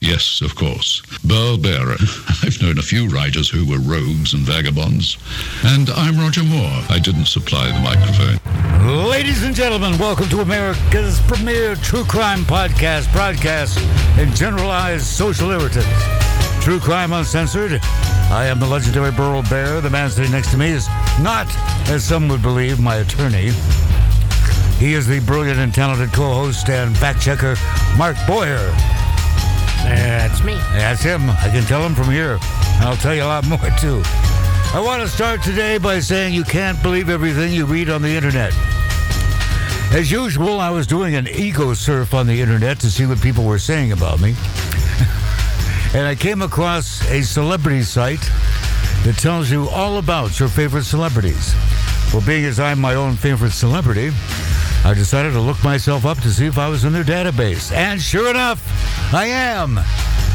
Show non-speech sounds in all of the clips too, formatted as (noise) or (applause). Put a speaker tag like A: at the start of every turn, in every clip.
A: Yes, of course. Burl Barer. (laughs) I've known a few writers who were rogues and vagabonds. And I'm Roger Moore. I didn't supply the microphone.
B: Ladies and gentlemen, welcome to America's premier true crime podcast, broadcast in generalized social irritants. True Crime Uncensored. I am the legendary Burl Barer. The man sitting next to me is not, as some would believe, my attorney. He is the brilliant and talented co-host and fact checker, Mark Boyer.
C: That's me.
B: That's him. I can tell him from here. I'll tell you a lot more, too. I want to start today by saying you can't believe everything you read on the internet. As usual, I was doing an ego surf on the internet to see what people were saying about me. (laughs) and I came across a celebrity site that tells you all about your favorite celebrities. Well, being as I'm my own favorite celebrity, I decided to look myself up to see if I was in their database. And sure enough, I am.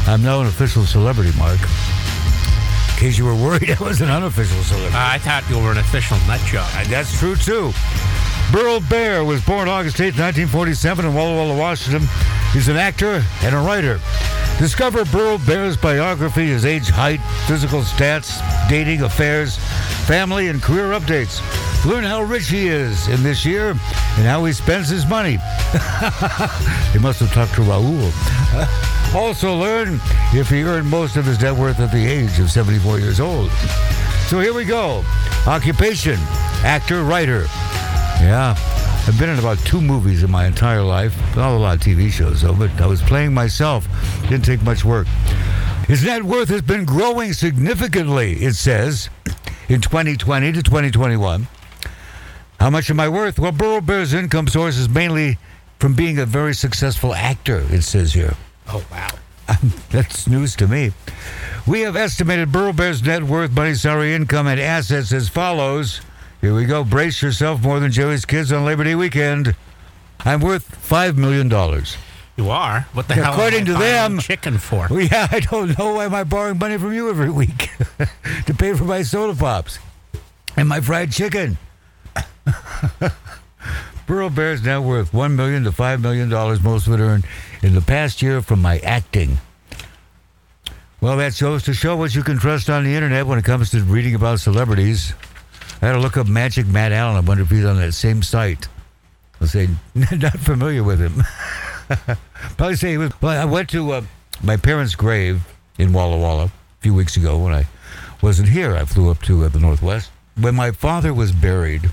B: I'm now an official celebrity, Mark. In case you were worried (laughs) I was an unofficial celebrity.
C: Uh, I thought you were an official nut job.
B: And that's true, too. Burl Barer was born August 8, 1947 in Walla Walla, Washington. He's an actor and a writer. Discover Burl Barer's biography, his age, height, physical stats, dating, affairs, family, and career updates. Learn how rich he is in this year and how he spends his money. (laughs) he must have talked to Raul. (laughs) also learn if he earned most of his net worth at the age of 74 years old. So here we go. Occupation, actor, writer. Yeah, I've been in about two movies in my entire life. Not a lot of TV shows, though, but I was playing myself. Didn't take much work. His net worth has been growing significantly, it says, in 2020 to 2021. How much am I worth? Well, Burl Barer's income source is mainly from being a very successful actor, it says here.
C: Oh, wow. (laughs)
B: That's news to me. We have estimated Burl Barer's net worth, money, salary, income, and assets as follows. Here we go. Brace yourself more than Joey's kids on Labor Day weekend. I'm worth $5 million.
C: You are? What the hell?
B: According
C: am I
B: to them-
C: chicken for.
B: Well, (laughs) yeah, I don't know why am I borrowing money from you every week (laughs) to pay for my soda pops and my fried chicken. (laughs) Burl Barer's net worth one million to five million dollars, most of it earned in the past year from my acting. Well, that shows to show what you can trust on the internet when it comes to reading about celebrities. I had to look up Magic Matt Allen. I wonder if he's on that same site. I'll say (laughs) not familiar with him. (laughs) Probably say he was. Well, I went to uh, my parents' grave in Walla Walla a few weeks ago when I wasn't here. I flew up to uh, the Northwest. When my father was buried,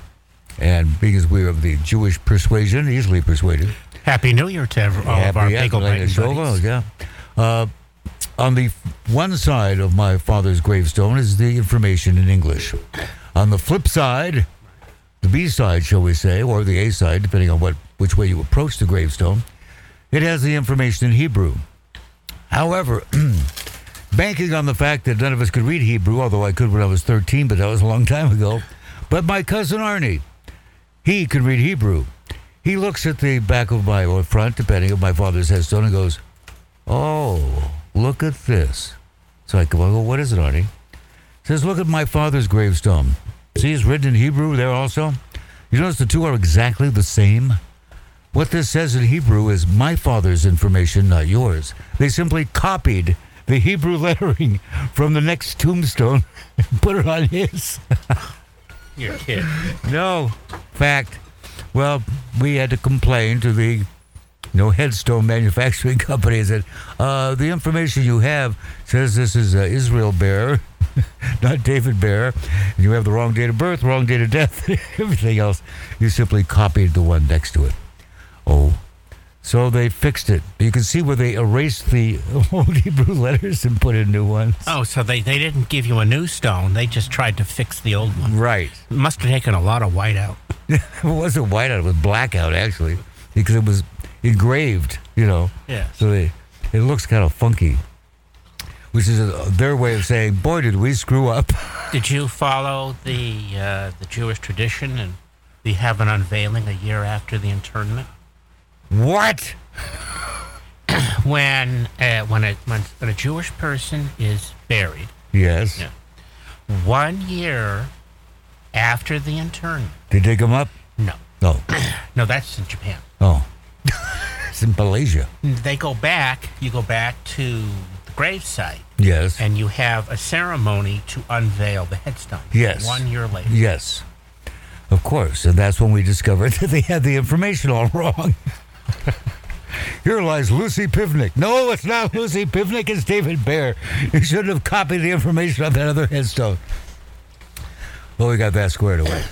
B: and because we are of the Jewish persuasion, easily persuaded,
C: Happy New Year to every, all of our
B: Happy
C: bagel buddies.
B: yeah. Uh, on the one side of my father's gravestone is the information in English. On the flip side, the B side, shall we say, or the A side, depending on what which way you approach the gravestone, it has the information in Hebrew. However, (clears throat) banking on the fact that none of us could read Hebrew, although I could when I was 13, but that was a long time ago. But my cousin Arnie, he can read Hebrew. He looks at the back of my or front, depending on my father's headstone, and goes, "Oh, look at this." So I go, well, "What is it, Arnie?" He says, "Look at my father's gravestone. See, it's written in Hebrew there also. You notice the two are exactly the same." What this says in Hebrew is my father's information, not yours. They simply copied the Hebrew (laughs) lettering from the next tombstone and put it on his. (laughs)
C: You're kidding.
B: No. Fact. Well, we had to complain to the no headstone manufacturing (laughs) company that uh, the information you have says this is uh, Israel Bear, (laughs) not David Bear, and you have the wrong date of birth, wrong date of death, (laughs) everything else. You simply copied the one next to it. Oh. So they fixed it. You can see where they erased the (laughs) old Hebrew letters and put in new ones.
C: Oh, so they, they didn't give you a new stone. They just tried to fix the old one.
B: Right.
C: Must have taken a lot of white out. (laughs)
B: it wasn't whiteout; it was blackout actually, because it was engraved. You know.
C: Yes.
B: So they, it looks kind of funky, which is a, their way of saying, "Boy, did we screw up." (laughs)
C: Did you follow the uh, the Jewish tradition and we have an unveiling a year after the internment?
B: What? (coughs)
C: When uh, when a when, when a Jewish person is buried,
B: Yes.
C: Yeah. one year after the internment.
B: They dig them up?
C: No,
B: No. (coughs)
C: no, that's in Japan.
B: Oh. (laughs) That's in Malaysia.
C: They go back. You go back to the gravesite,
B: Yes.
C: and you have a ceremony to unveil the headstone.
B: Yes.
C: One year later.
B: Yes. Of course. And that's when we discovered (laughs) that they had the information all (laughs) wrong. (laughs) Here lies Lucy Pivnik. No, it's not Lucy Pivnik, it's David Bear. You shouldn't have copied the information on that other headstone. Well, we got that squared away.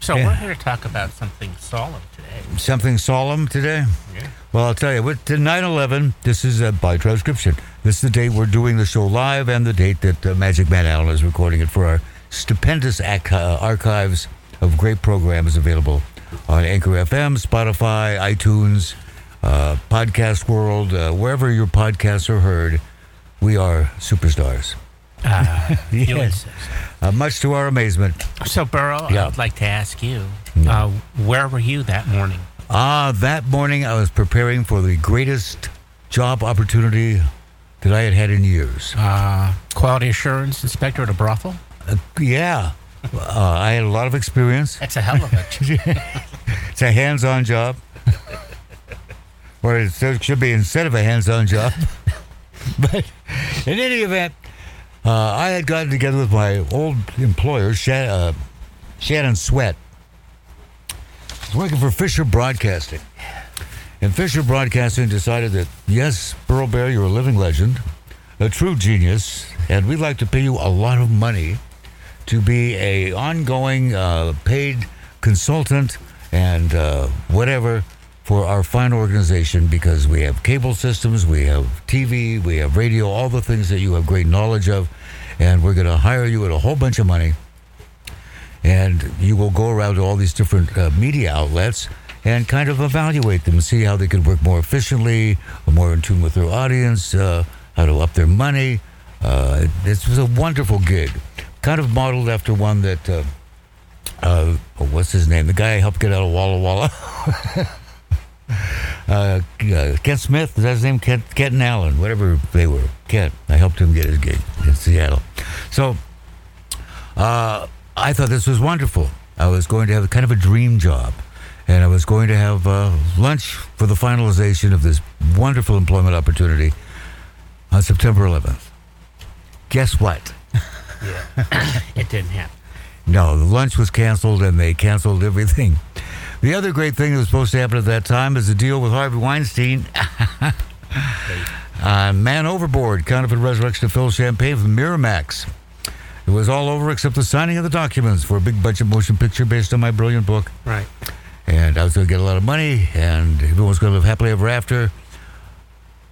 C: So
B: Yeah.
C: we're here to talk about something solemn today.
B: Something solemn today?
C: Yeah.
B: Well, I'll tell you, with the 9 11, this is uh, by transcription. This is the date we're doing the show live and the date that uh, Magic Matt Allen is recording it for our stupendous ac- uh, archives of great programs available on Anchor FM, Spotify, iTunes, uh, Podcast World, uh, wherever your podcasts are heard. We are superstars. (laughs)
C: Uh,
B: Yes. Uh, much to our amazement.
C: So, Burrow,
B: Yeah.
C: I'd like to ask you, uh, where were you that morning?
B: Ah, that morning I was preparing for the greatest job opportunity that I had had in years.
C: Uh, quality assurance inspector at a brothel?
B: Uh, yeah. Uh, I had a lot of experience.
C: That's a hell of a. job. (laughs)
B: It's a hands on job. or it should be instead of a hands on job. but in any event, uh, I had gotten together with my old employer, Sha- uh, Shannon Sweat. I was working for Fisher Broadcasting. And Fisher Broadcasting decided that, yes, Burl Barer, you're a living legend, a true genius, and we'd like to pay you a lot of money to be a ongoing uh, paid consultant and uh, whatever for our fine organization because we have cable systems, we have TV, we have radio, all the things that you have great knowledge of, and we're going to hire you at a whole bunch of money. And you will go around to all these different uh, media outlets and kind of evaluate them, see how they could work more efficiently, more in tune with their audience, uh, how to up their money. Uh, this was a wonderful gig, kind of modeled after one that, uh, uh, oh, what's his name? The guy I helped get out of Walla Walla. (laughs) uh, uh, Kent Smith, is that his name? Kent, Kent and Allen, whatever they were. Kent. I helped him get his gig in Seattle. So uh, I thought this was wonderful. I was going to have kind of a dream job. And I was going to have uh, lunch for the finalization of this wonderful employment opportunity on September 11th. Guess what?
C: Yeah, (coughs) it didn't happen.
B: No, the lunch was canceled and they canceled everything. The other great thing that was supposed to happen at that time is the deal with Harvey Weinstein. (laughs) uh, Man Overboard, Counterfeit Resurrection of Phil Champagne from Miramax. It was all over except the signing of the documents for a big budget motion picture based on my brilliant book.
C: Right.
B: And I was going to get a lot of money and everyone was going to live happily ever after.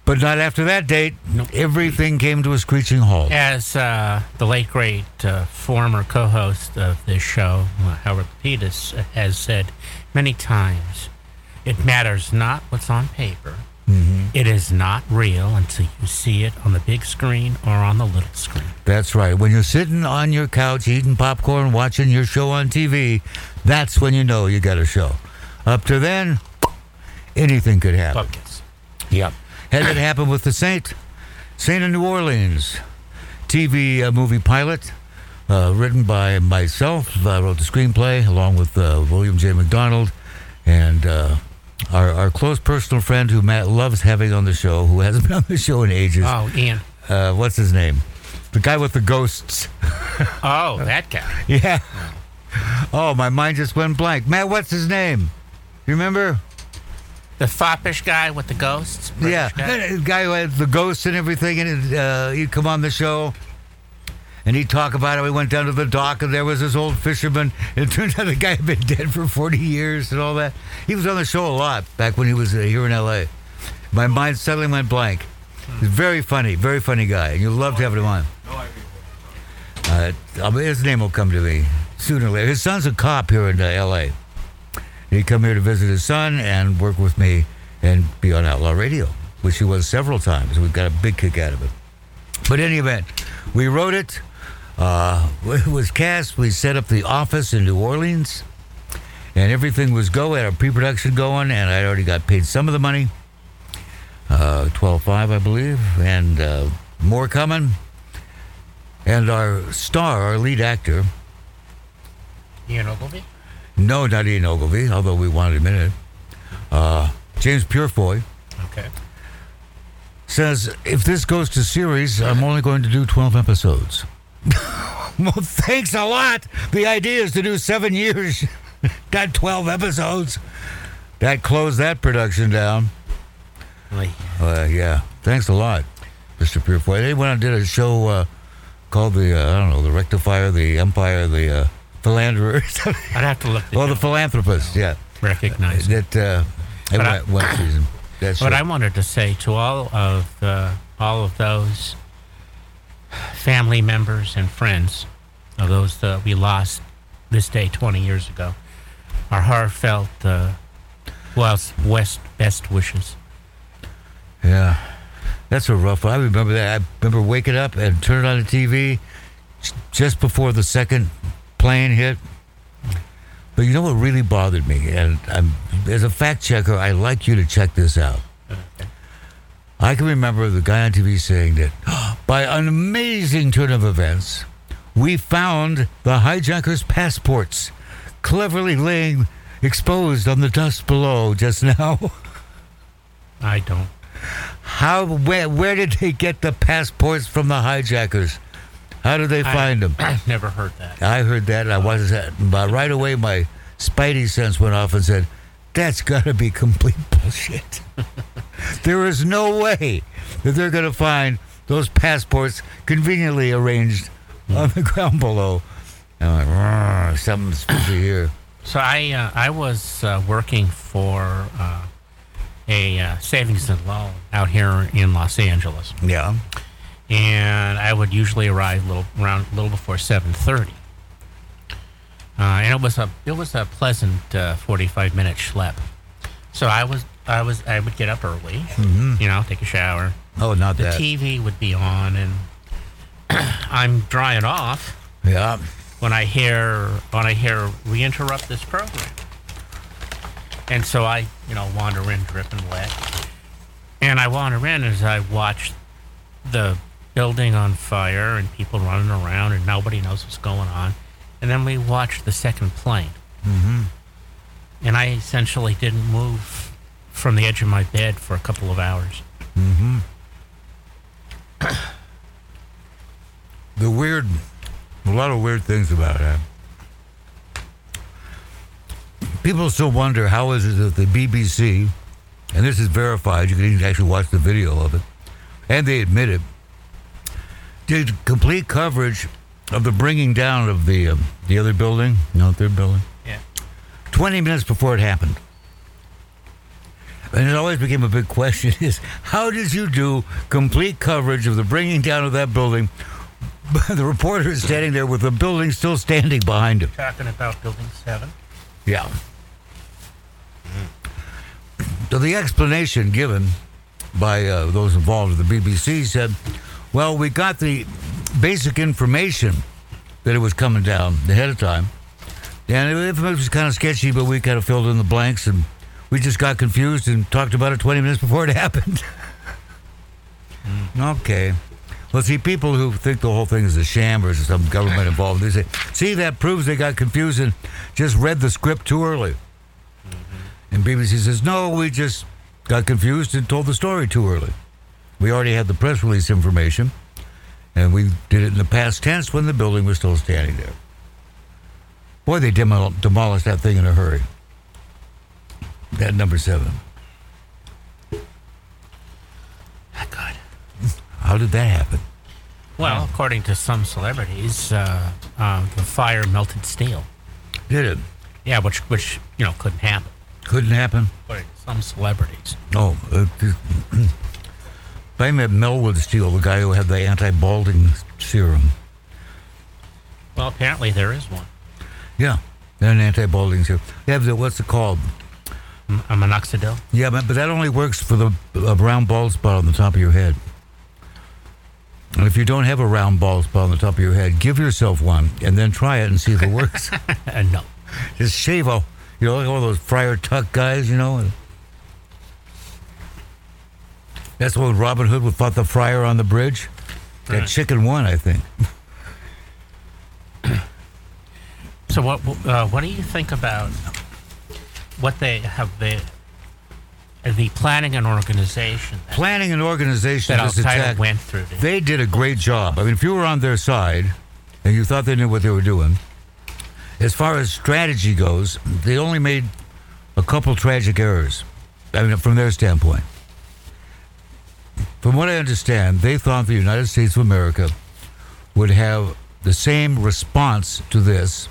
B: But not after that date.
C: Nope.
B: Everything came to a screeching halt.
C: As uh, the late great uh, former co-host of this show, uh, Howard Lapidus, uh, has said many times, it matters not what's on paper. It is not real until you see it on the big screen or on the little screen.
B: That's right. When you're sitting on your couch eating popcorn, watching your show on TV, that's when you know you got a show. Up to then, anything could happen.
C: Focus.
B: Yep. Had that happen with the Saint, Saint of New Orleans, TV uh, movie pilot, uh, written by myself. I wrote the screenplay along with uh, William J. McDonald and uh, our, our close personal friend who Matt loves having on the show, who hasn't been on the show in ages.
C: Oh, Ian.
B: Uh, what's his name? The guy with the ghosts. (laughs)
C: Oh, that guy.
B: Yeah. Oh, my mind just went blank. Matt, what's his name? You remember?
C: The foppish guy with the ghosts. British
B: yeah,
C: guy?
B: the guy who had the ghosts and everything, and uh, he'd come on the show, and he'd talk about it. We went down to the dock, and there was this old fisherman. (laughs) It turned out the guy had been dead for forty years and all that. He was on the show a lot back when he was uh, here in L.A. My mind suddenly went blank. He's very funny, very funny guy, and you loved having him on. Uh, I mean, his name will come to me sooner or later. His son's a cop here in uh, L.A. He'd come here to visit his son and work with me and be on Outlaw Radio, which he was several times. We got a big kick out of it. But in any event, we wrote it. Uh, (laughs) it was cast. We set up the office in New Orleans, and everything was go. We had our pre-production going, and I'd already got paid some of the money, uh, twelve five, I believe, and uh, more coming. And our star, our lead actor,
C: Ian Ogilvy?
B: No, not Ian Ogilvy, although we wanted in it. Uh, James Purefoy,
C: Okay.
B: says if this goes to series, I'm only going to do 12 episodes. (laughs) well, thanks a lot. The idea is to do seven years, (laughs) not 12 episodes. That closed that production down. Uh, yeah, thanks a lot, Mr. Purefoy. They went and did a show uh, called the uh, I don't know the Rectifier, the Empire, the uh, Philanderer.
C: I'd have to look.
B: well, the Philanthropist. Yeah,
C: recognize it.
B: that uh,
C: But I-
B: season. That's
C: What I wanted to say to all of uh, all of those family members and friends of those that we lost this day 20 years ago, our heartfelt, uh, well, west best wishes.
B: Yeah, that's a rough one. I remember that. I remember waking up and turning on the TV just before the second plane hit. But you know what really bothered me, and I'm, as a fact checker, I like you to check this out. I can remember the guy on TV saying that (gasps) by an amazing turn of events, we found the hijackers' passports cleverly laying exposed on the dust below just now. (laughs)
C: I don't.
B: How where where did they get the passports from the hijackers? How did they
C: I-
B: find them? (clears throat)
C: I've never heard that.
B: I heard that. And I wasn't. That, but right away. My spidey sense went off and said, "That's got to be complete (laughs) bullshit. (laughs) there is no way that they're going to find those passports conveniently arranged on the (laughs) ground below." I'm like, something's fishy here.
C: So I uh, I was uh, working for uh, a uh, savings and loan out here in Los Angeles.
B: Yeah.
C: And I would usually arrive little around a little before seven thirty. Uh, and it was a it was a pleasant uh, forty five minute schlep. So I was I was I would get up early, you know, take a shower.
B: Oh, not
C: The
B: that.
C: TV would be on, and (clears throat) I'm drying off
B: Yeah.
C: when I hear when I hear we interrupt this program. And so I, you know, wander in dripping wet. And I wander in as I watch the building on fire and people running around and nobody knows what's going on. And then we watch the second plane. Mm-hmm. And I essentially didn't move from the edge of my bed for a couple of hours.
B: The weird, a lot of weird things about that. People still wonder how is it that the BBC, and this is verified, you can actually watch the video of it, and they admit it, did complete coverage of the bringing down of the um, the other building, not their building,
C: Yeah.
B: 20 minutes before it happened. And it always became a big question (laughs) is how did you do complete coverage of the bringing down of that building? (laughs) the reporter is standing there with the building still standing behind him.
C: Talking about Building 7.
B: Yeah. So the explanation given by uh, those involved with the BBC said, well, we got the basic information that it was coming down ahead of time. And it information was kind of sketchy, but we kind of filled in the blanks and we just got confused and talked about it 20 minutes before it (laughs) happened. Hmm. Okay. Well, see, people who think the whole thing is a sham or some government involved, they say, see, that proves they got confused and just read the script too early. Mm-hmm. And BBC says, no, we just got confused and told the story too early. We already had the press release information, and we did it in the past tense when the building was still standing there. Boy, they demol- demolished that thing in a hurry. That number seven.
C: God.
B: How did that happen?
C: Well, according to some celebrities, uh, uh, the fire melted steel.
B: Did it?
C: Yeah, which which you know couldn't happen.
B: Couldn't happen.
C: According to some celebrities.
B: Oh, uh, (clears throat) I met Melwood Steele, the guy who had the anti-balding serum.
C: Well, apparently there is one.
B: Yeah, an anti-balding serum. They have the, what's it called?
C: M- A minoxidil.
B: Yeah, but, but that only works for the a round bald spot on the top of your head. And if you don't have a round bald spot on the top of your head, give yourself one and then try it and see if it works.
C: Uh, (laughs) no.
B: Just shave off. you know, like one of those Friar Tuck guys, you know. That's when Robin Hood would fought the friar on the bridge. That
C: Right.
B: chicken won, I think. (clears throat)
C: So what uh, what do you think about what they have they the planning and organization
B: Planning and organization
C: that Al Qaeda went through.
B: They did a great job. I mean, if you were on their side and you thought they knew what they were doing, as far as strategy goes, they only made a couple tragic errors. I mean, from their standpoint. From what I understand, they thought the United States of America would have the same response to this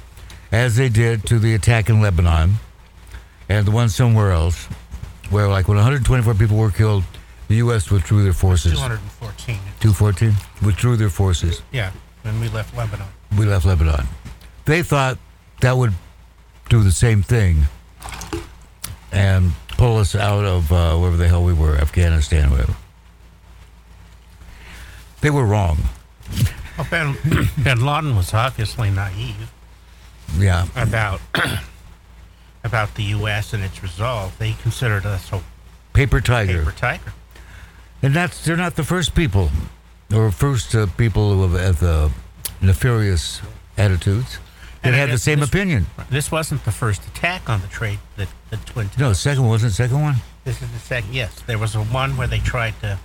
B: as they did to the attack in Lebanon and the one somewhere else, where, like, when 124 people were killed, the U.S. withdrew their forces.
C: 214.
B: 214 withdrew their forces.
C: Yeah, when we left Lebanon.
B: We left Lebanon. They thought that would do the same thing and pull us out of uh, wherever the hell we were, Afghanistan, whatever. They were wrong.
C: Well, ben, (clears throat) bin Laden was obviously naive
B: Yeah.
C: about (clears throat) about the U.S. and its resolve. They considered us a
B: Paper tiger.
C: paper tiger.
B: And that's they're not the first people or first uh, people who have the nefarious attitudes that had the same
C: this-
B: opinion.
C: This wasn't the first attack on the trade, the, the Twin Towers.
B: No, second one wasn't the second one.
C: This is the second. Yes, there was a one where they tried to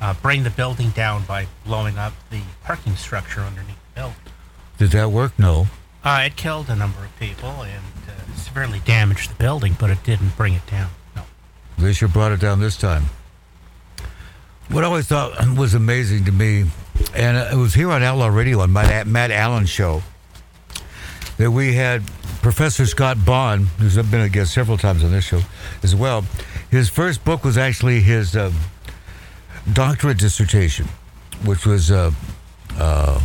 C: uh, bring the building down by blowing up the parking structure underneath the building.
B: Did that work? No.
C: Uh, it killed a number of people and uh, severely damaged the building, but it didn't bring it down. No.
B: They sure brought it down this time. What I always thought was amazing to me, and it was here on Outlaw Radio on Matt, Matt Allen's show, that we had Professor Scott Bonn, who's been a guest several times on this show as well. His first book was actually his um, doctorate dissertation, which was uh, uh,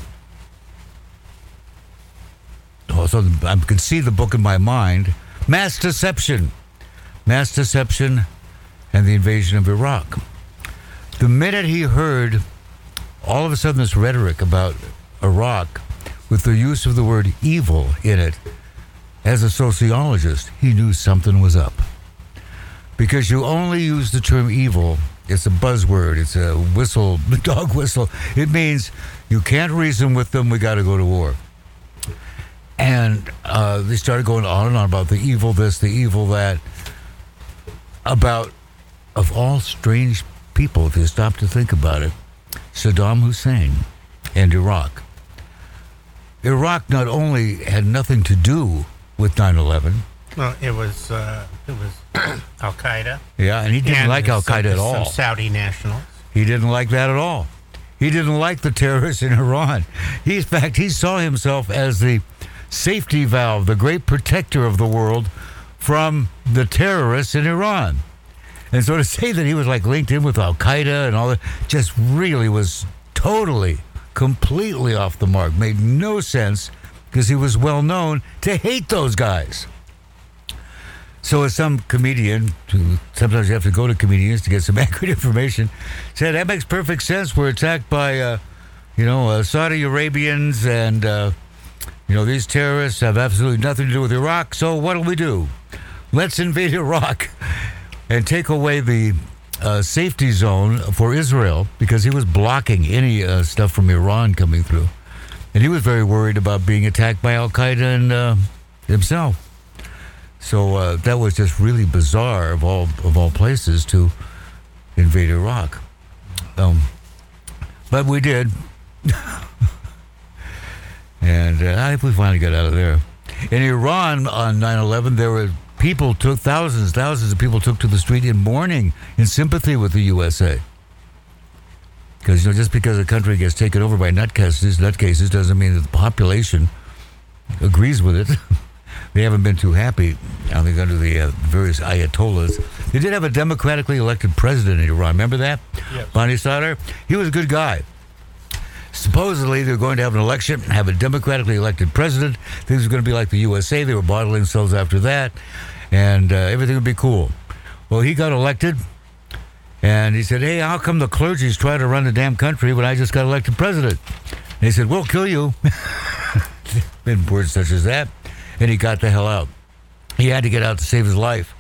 B: oh, I can see the book in my mind, Mass Deception mass deception, and the invasion of Iraq. The minute he heard all of a sudden this rhetoric about Iraq with the use of the word evil in it, as a sociologist, he knew something was up. Because you only use the term evil, it's a buzzword, it's a whistle, (laughs) dog whistle. It means you can't reason with them, we got to go to war. And uh, they started going on and on about the evil this, the evil that about, of all strange people, if you stop to think about it, Saddam Hussein and Iraq. Iraq not only had nothing to do with 9 11,
C: Well, it was uh, it was (coughs) Al Qaeda.
B: yeah, and he didn't
C: and
B: like Al Qaeda at
C: some
B: all.
C: Saudi nationals.
B: He didn't like that at all. He didn't like the terrorists in Iran. He, in fact, he saw himself as the safety valve, the great protector of the world from the terrorists in Iran. And so to say that he was like linked in with Al Qaeda and all that just really was totally, completely off the mark. Made no sense because he was well known to hate those guys. So, as some comedian, sometimes you have to go to comedians to get some (laughs) accurate information, said that makes perfect sense. We're attacked by, uh, you know, uh, Saudi Arabians, and uh, you know these terrorists have absolutely nothing to do with Iraq. So, what'll we do? Let's invade (laughs) Iraq and take away the uh, safety zone for Israel because he was blocking any uh, stuff from Iran coming through, and he was very worried about being attacked by Al Qaeda and uh, himself. So uh, that was just really bizarre of all of all places to invade Iraq. Um, but we did, (laughs) and uh, I think we finally got out of there. In Iran on 9/11, there were people took thousands, thousands of people took to the street in mourning in sympathy with the USA. Because you know, just because a country gets taken over by nutcases, nutcases doesn't mean that the population agrees with it. (laughs) they haven't been too happy, I think, under the uh, various ayatollahs. They did have a democratically elected president in Iran. Remember that?
C: Yes.
B: Bani Sadr? He was a good guy. Supposedly, they're going to have an election, have a democratically elected president. Things are going to be like the USA. They were bottling themselves after that, and uh, everything would be cool. Well, he got elected, and he said, Hey, how come the clergy's trying to run the damn country when I just got elected president? And he said, We'll kill you. (laughs) in words such as that. And he got the hell out. He had to get out to save his life.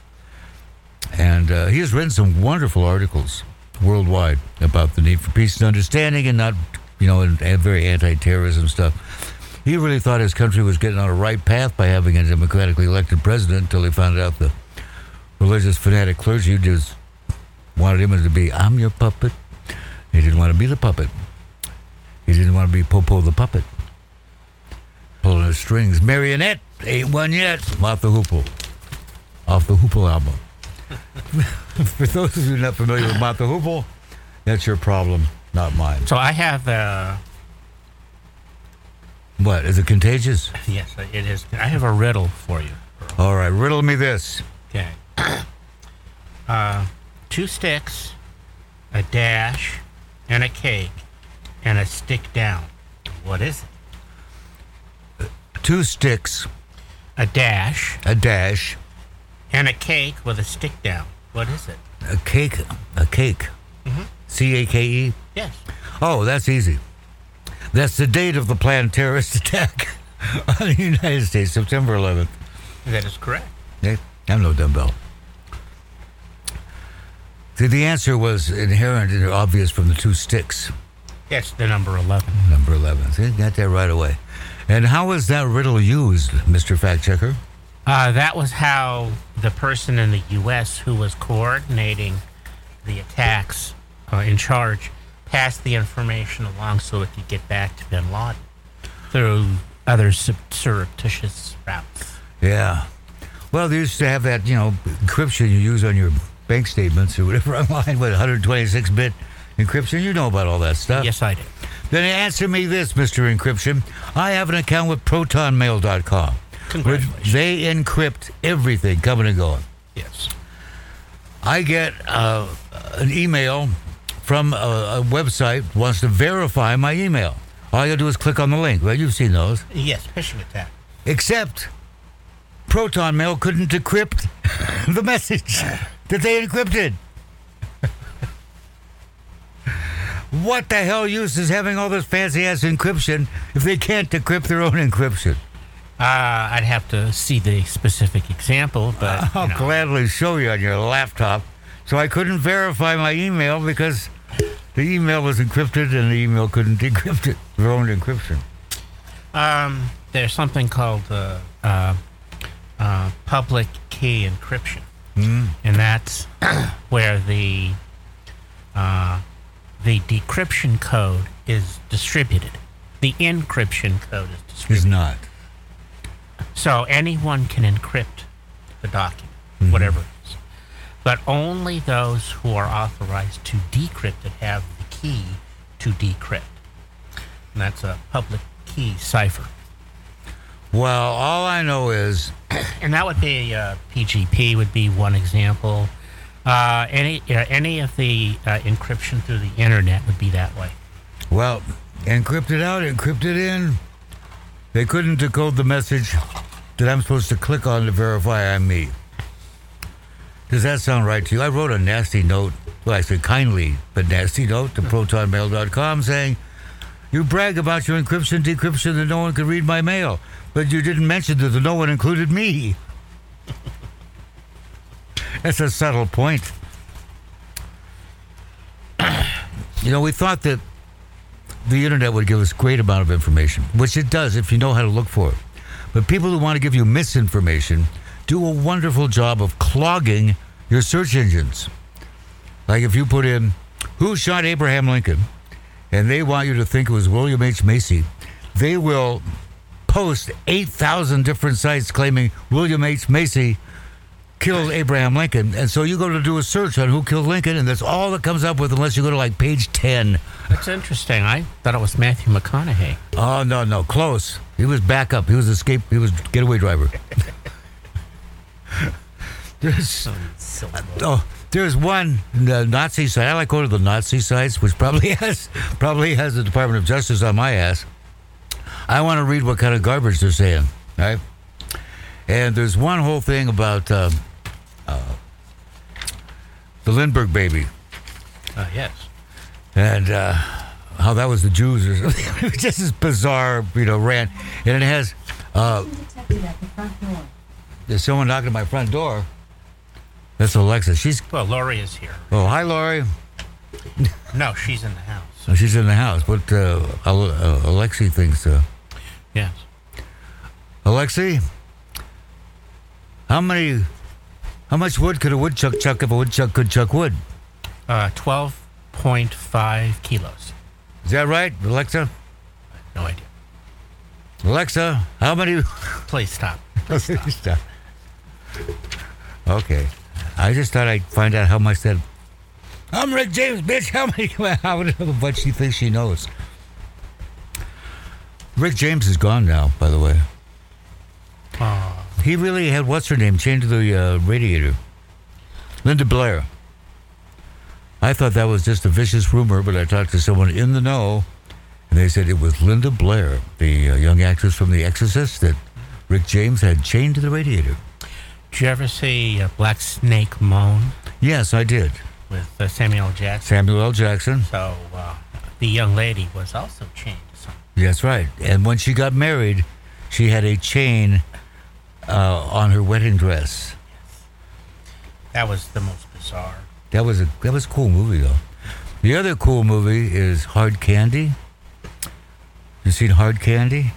B: And uh, he has written some wonderful articles worldwide about the need for peace and understanding and not, you know, and, and very anti terrorism stuff. He really thought his country was getting on a right path by having a democratically elected president until he found out the religious fanatic clergy just wanted him to be, I'm your puppet. He didn't want to be the puppet. He didn't want to be Popo the puppet. Pulling the strings. Marionette ain't one yet. Mott the Hoople. Mott the Hoople album. For those of you not familiar with the Hoople, that's your problem, not mine.
C: So I have uh
B: What? Is it contagious?
C: yes, it is. I have a riddle for you.
B: All right, riddle me this.
C: Okay. (coughs) uh, two sticks, a dash, and a cake, and a stick down. What is it?
B: Two sticks,
C: A dash
B: a dash,
C: and a cake with a stick down. What is it?
B: a cake, a cake. Mm-hmm. C A K E.
C: Yes.
B: Oh, that's easy. That's the date of the planned terrorist (laughs) attack on the United States, September 11th.
C: That is correct.
B: I'm no dumbbell. See, the answer was inherent and obvious from the two sticks.
C: Yes, the number 11.
B: Number 11. See, got that right away. And how was that riddle used, Mr. Fact Checker?
C: Uh, that was how the person in the U.S. who was coordinating the attacks uh, in charge passed the information along so it could get back to bin Laden through other surreptitious routes.
B: Yeah. Well, they used to have that, you know, encryption you use on your bank statements or whatever (laughs) online with 126 bit encryption. You know about all that stuff.
C: Yes, I do.
B: Then answer me this, Mr. Encryption. I have an account with protonmail.com.
C: Congratulations.
B: They encrypt everything coming and going.
C: Yes.
B: I get uh, an email from a, a website wants to verify my email. All I gotta do is click on the link. Well, you've seen those.
C: Yes, phishing attack.
B: Except Proton Mail couldn't decrypt (laughs) the message that they encrypted. What the hell use is having all this fancy ass encryption if they can't decrypt their own encryption?
C: Uh, I'd have to see the specific example, but (laughs)
B: I'll
C: know,
B: gladly show you on your laptop. So I couldn't verify my email because the email was encrypted and the email couldn't (laughs) decrypt it. Their own encryption.
C: um, there's something called uh, uh, uh, public key encryption, and that's (coughs) where the uh, the decryption code is distributed. The encryption code is distributed.
B: Is not.
C: So anyone can encrypt the document, whatever it is. But only those who are authorized to decrypt it have the key to decrypt. And that's a public key cipher.
B: Well, all I know is
C: And that would be uh, PGP would be one example. Uh, any uh, any of the uh, encryption through the internet would be that way.
B: Well, encrypted out, encrypted in. They couldn't decode the message that I'm supposed to click on to verify I'm me. Does that sound right to you? I wrote a nasty note, well, actually, kindly but nasty note to protonmail.com saying, You brag about your encryption, decryption, that no one could read my mail, but you didn't mention that no one included me. That's a subtle point. you know, we thought that the internet would give us great amount of information, which it does if you know how to look for it. But people who want to give you misinformation do a wonderful job of clogging your search engines. Like if you put in who shot Abraham Lincoln and they want you to think it was William H. Macy, they will post 8,000 different sites claiming William H. Macy killed Abraham Lincoln. And so you go to do a search on who killed Lincoln, and that's all that comes up with unless you go to like page 10.
C: That's interesting. I thought it was Matthew McConaughey.
B: Oh no, no, close. He was backup. He was escape. He was getaway driver. (laughs) there's oh, there's one the Nazi site. I like going to the Nazi sites, which probably (laughs) has probably has the Department of Justice on my ass. I want to read what kind of garbage they're saying, right? And there's one whole thing about uh, uh, the Lindbergh baby
C: Uh, yes.
B: and uh, how that was the Jews or something. (laughs) Just this bizarre, you know, rant. And it has uh,
D: detected at the front door.
B: there's someone knocking at my front door. That's Alexa. She's
C: Well, Lori is here.
B: oh hi Lori. (laughs)
C: No, she's in the house.
B: Oh, she's in the house. What uh, Alexi thinks? Uh,
C: Yes.
B: Alexi, how many How much wood could a woodchuck chuck if a woodchuck could chuck wood?
C: Uh, 12.5 kilos.
B: Is that right, Alexa?
C: No idea.
B: Alexa, how many?
C: Please stop. (laughs)
B: Stop. Okay. I just thought I'd find out how much that. I'm Rick James, bitch. How many? (laughs) How much she thinks she knows? Rick James is gone now, by the way.
C: Oh,
B: He really had what's her name chained to the uh, radiator. Linda Blair. I thought that was just a vicious rumor, but I talked to someone in the know, and they said it was Linda Blair, the uh, young actress from The Exorcist, that Rick James had chained to the radiator.
C: did you ever see uh, Black Snake Moan
B: Yes, I did.
C: with uh, Samuel L. Jackson?
B: Samuel L. Jackson.
C: So uh, the young lady was also chained to something.
B: That's right. And when she got married, she had a chain uh, on her wedding dress.
C: That was the most bizarre.
B: That was a that was a cool movie though. The other cool movie is Hard Candy. You seen Hard Candy?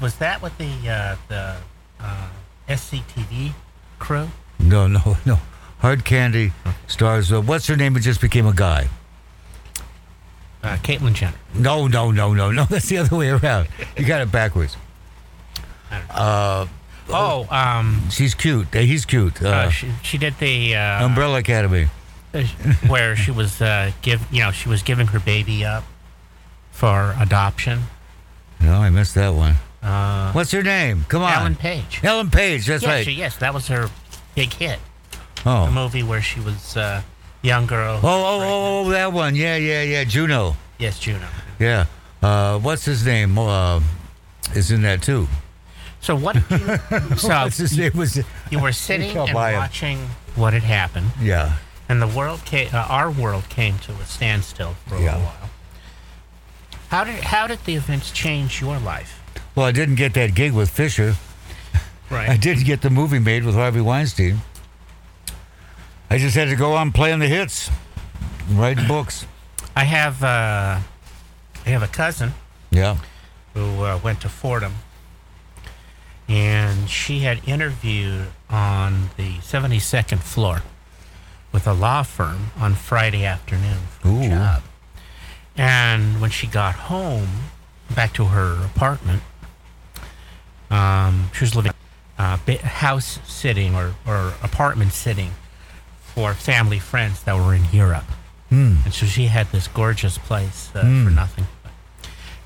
C: Was that with the uh, the uh, SCTV crew?
B: No, no, no. Hard Candy stars. Uh, what's her name? It just became a guy.
C: Uh, Caitlyn Jenner.
B: No, no, no, no, no. (laughs) That's the other way around. You got it backwards. Uh,
C: Oh, um,
B: she's cute. Uh, He's cute. Uh,
C: uh, she, she did the uh,
B: Umbrella Academy.
C: where she was uh, give you know she was giving her baby up for adoption.
B: No, I missed that one.
C: Uh,
B: What's her name? Come on.
C: Ellen Page.
B: Ellen Page. That's
C: yes,
B: right.
C: she- yes, that was her big hit.
B: Oh, The
C: movie where she was uh, young girl.
B: Oh, oh, oh, oh, that one. Yeah, yeah, yeah. Juno.
C: Yes, Juno.
B: Yeah. Uh, what's his name? Uh, is in that too.
C: So what? Did you, (laughs) so
B: it? Was
C: you were sitting and watching what had happened,
B: yeah.
C: and the world came, uh, our world came to a standstill for a
B: Yeah.
C: little while. How did how did the events change your life?
B: Well, I didn't get that gig with Fisher. Right. I
C: Right.
B: did get the movie made with Harvey Weinstein. I just had to go on playing the hits, writing books.
C: I have uh, I have a cousin
B: Yeah.
C: who uh, went to Fordham, and she had interviewed on the 72nd floor with a law firm on Friday afternoon for
B: Ooh.
C: a job. And when she got home, back to her apartment, um, she was living uh, house sitting or, or apartment sitting for family friends that were in Europe.
B: Hmm.
C: And so she had this gorgeous place uh, for nothing.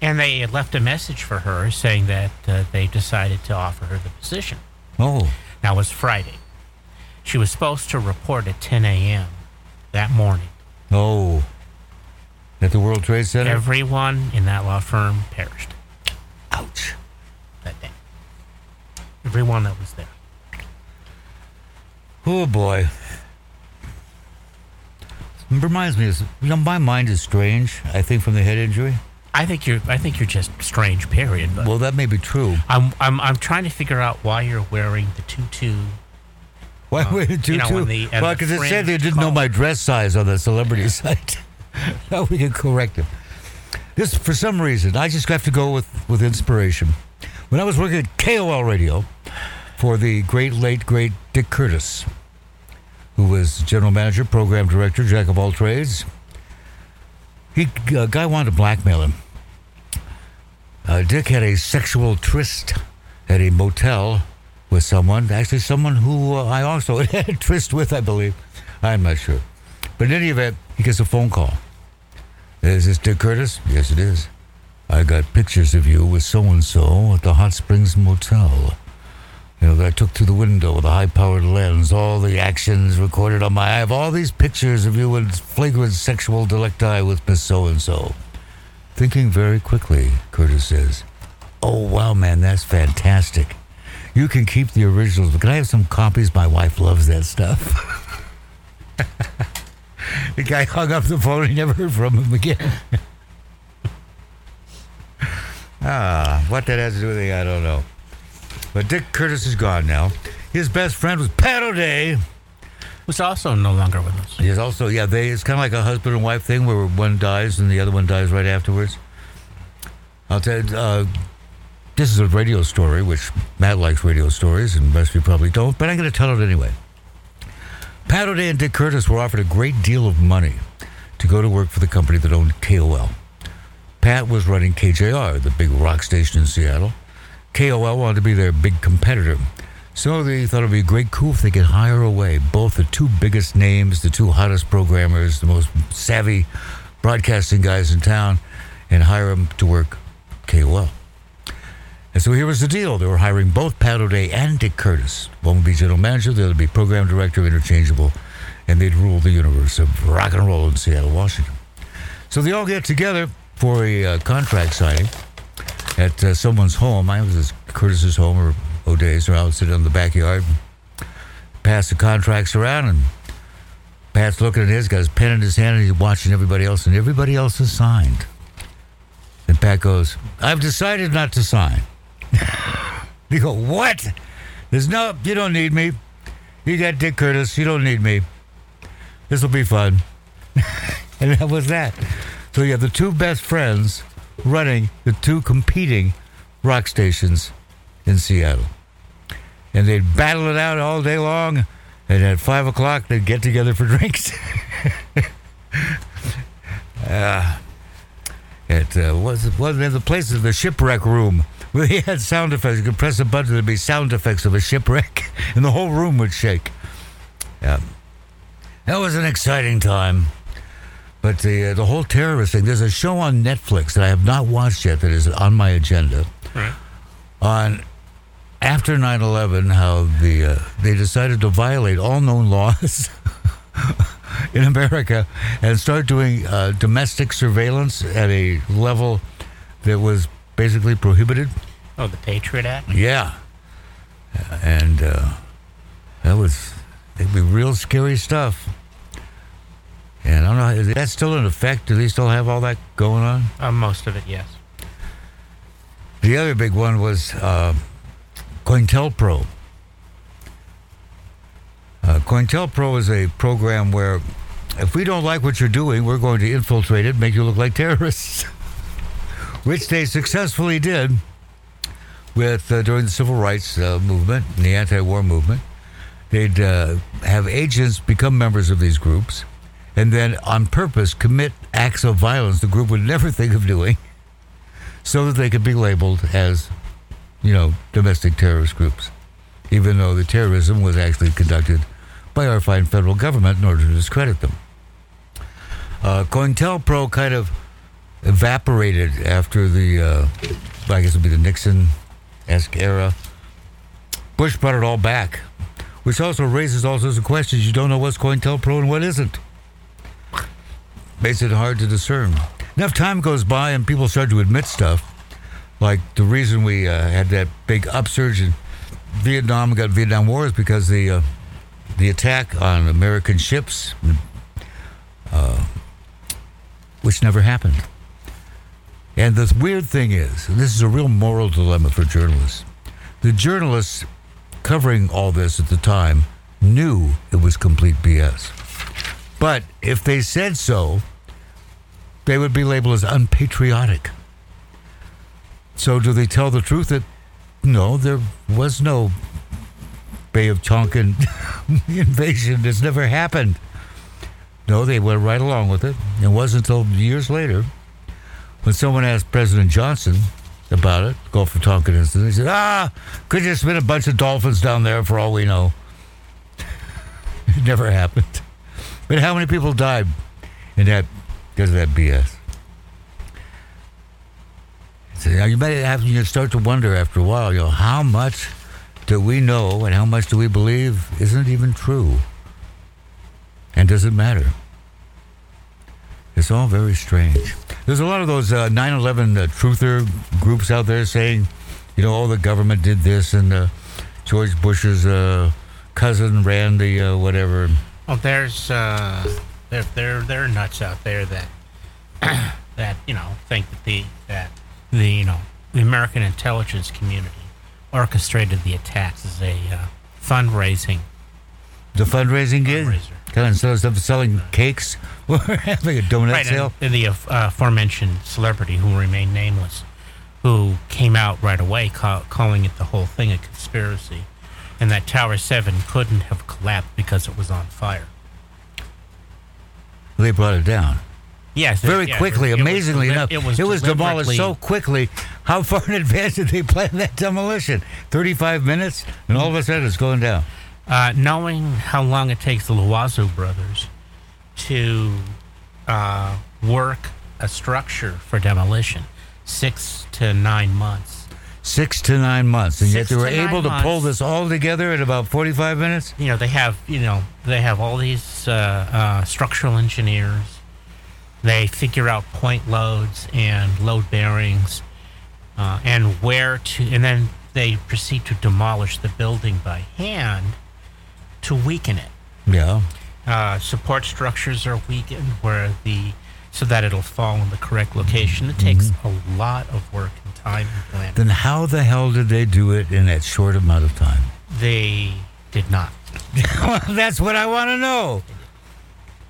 C: And they had left a message for her saying that uh, they decided to offer her the position.
B: Oh.
C: That was Friday. She was supposed to report at 10 a.m. that morning.
B: Oh. At the World Trade Center.
C: Everyone in that law firm perished
B: Ouch.
C: that day. Everyone that was there.
B: Oh boy. It reminds me, of, you know, my mind is strange. I think from the head injury.
C: I think you're. I think you're just strange. Period. But
B: Well, that may be true.
C: I'm. I'm. I'm trying to figure out why you're wearing the tutu.
B: Why
C: Uh,
B: wait two
C: you know, the- and
B: Well, because it said they didn't know my dress size on the celebrity site. (laughs) now we can correct it. This, for some reason, I just have to go with with inspiration. When I was working at KOL Radio for the great late great Dick Curtis, who was general manager, program director, jack of all trades. He a guy wanted to blackmail him. Uh, Dick had a sexual tryst at a motel with someone, actually someone who uh, I also (laughs) had a tryst with, I believe. I'm not sure. But in any event, he gets a phone call. Is this Dick Curtis? Yes, it is. I got pictures of you with so and so at the Hot Springs Motel. You know, that I took through the window with a high powered lens, all the actions recorded on my. I have all these pictures of you in flagrant sexual delecti with Miss So and so. Thinking very quickly, Curtis says, Oh, wow, man, that's fantastic. You can keep the originals, but can I have some copies? My wife loves that stuff. (laughs) the guy hung up the phone and never heard from him again. (laughs) ah, what that has to do with it, I don't know. But Dick Curtis is gone now. His best friend was Pat O'Day.
C: Was also no longer with us.
B: He's also, yeah, they, it's kind of like a husband and wife thing where one dies and the other one dies right afterwards. I'll tell you, uh, this is a radio story, which Matt likes radio stories, and most of you probably don't, but I'm going to tell it anyway. Pat O'Day and Dick Curtis were offered a great deal of money to go to work for the company that owned KOL. Pat was running KJR, the big rock station in Seattle. KOL wanted to be their big competitor. So they thought it would be great cool if they could hire away both the two biggest names, the two hottest programmers, the most savvy broadcasting guys in town, and hire them to work KOL. And so here was the deal. They were hiring both Pat O'Day and Dick Curtis. One would be general manager, the other would be program director, interchangeable, and they'd rule the universe of rock and roll in Seattle, Washington. So they all get together for a uh, contract signing at uh, someone's home. I was at Curtis's home or O'Day's, or I was sitting in the backyard, pass the contracts around, and Pat's looking at his, got his pen in his hand, and he's watching everybody else, and everybody else has signed. And Pat goes, I've decided not to sign. (laughs) you go, what? There's no, you don't need me. You got Dick Curtis, you don't need me. This will be fun. (laughs) and that was that. So you have the two best friends running the two competing rock stations in Seattle. And they'd battle it out all day long, and at five o'clock they'd get together for (laughs) drinks. uh, it uh, was was in the place of the shipwreck room (laughs) he had sound effects. You could press a button, there'd be sound effects of a shipwreck, (laughs) and the whole room would shake. Yeah, that was an exciting time. But the uh, the whole terrorist thing. There's a show on Netflix that I have not watched yet that is on my agenda.
C: Right.
B: On after 9/11, how the uh, they decided to violate all known (laughs) laws in America and start doing uh, domestic surveillance at a level that was basically prohibited.
C: Oh, the Patriot Act?
B: Yeah, and uh, that was it'd be real scary stuff. And I don't know, is that still in effect? Do they still have all that going on?
C: Uh, most of it, yes.
B: The other big one was uh, COINTELPRO. Uh, COINTELPRO is a program where if we don't like what you're doing, we're going to infiltrate it, make you look like terrorists, (laughs) which they successfully did with uh, during the civil rights uh, movement and the anti-war movement. They'd uh, have agents become members of these groups, and then on purpose commit acts of violence the group would never (laughs) think of doing, so that they could be labeled as, you know, domestic terrorist groups, even though the terrorism was actually conducted by our fine federal government in order to discredit them. Uh, COINTELPRO kind of evaporated after the, uh, I guess it would be the Nixon esque era. Bush brought it all back, which also raises all sorts of questions. You don't know what's COINTELPRO and what isn't. Makes it hard to discern. Enough time goes by and people start to admit stuff, like the reason we uh, had that big upsurge in Vietnam, got Vietnam War, is because the uh, the attack on American ships, uh, which never happened. And the weird thing is, and this is a real moral dilemma for journalists, the journalists covering all this at the time knew it was complete BS. But if they said so, they would be labeled as unpatriotic. So do they tell the truth that no, there was no Bay of Tonkin (laughs) invasion. It's never happened. No, they went right along with it. It wasn't until years later when someone asked President Johnson about it, Gulf of Tonkin incident, he said, ah, could just been a bunch of dolphins down there for all we know. (laughs) it never happened. But how many people died in that because of that BS? So you might have you start to wonder after a while, you know, how much do we know and how much do we believe isn't even true? And does it matter? It's all very strange. There's a lot of those uh, 9/11 uh, truther groups out there saying, you know, oh, the government did this, and uh, George Bush's uh, cousin ran the uh, whatever.
C: Well, there's uh, there there there are nuts out there that (clears throat) that you know think that the that the you know the American intelligence community orchestrated the attacks as a uh, fundraising
B: The fundraising gig. of instead of selling cakes, (laughs) we're having a donut
C: Right,
B: sale.
C: and the uh, aforementioned celebrity who remained nameless, who came out right away ca- calling it the whole thing a conspiracy, and that Tower 7 couldn't have collapsed because it was on fire.
B: They brought it down
C: Yes, it-
B: very
C: yeah,
B: quickly.
C: Amazingly enough, it was deli-
B: enough, demolished so quickly. How far in advance (laughs) did they plan that demolition? Thirty-five minutes, and all of a sudden it's going down.
C: Uh, knowing how long it takes the Loizeaux brothers to uh, work a structure for demolition, six to nine months.
B: Six to nine months, and yet they were able to pull this all together in about forty-five minutes.
C: You know, they have you know they have all these uh, uh, structural engineers. They figure out point loads and load bearings, uh, and where to, and then they proceed to demolish the building by hand to weaken it.
B: Yeah.
C: uh, support structures are weakened where the so that it'll fall in the correct location. It takes a lot of work and time and planning.
B: Then how the hell did they do it in that short amount of time?
C: They did not. (laughs)
B: well, That's what I want to know.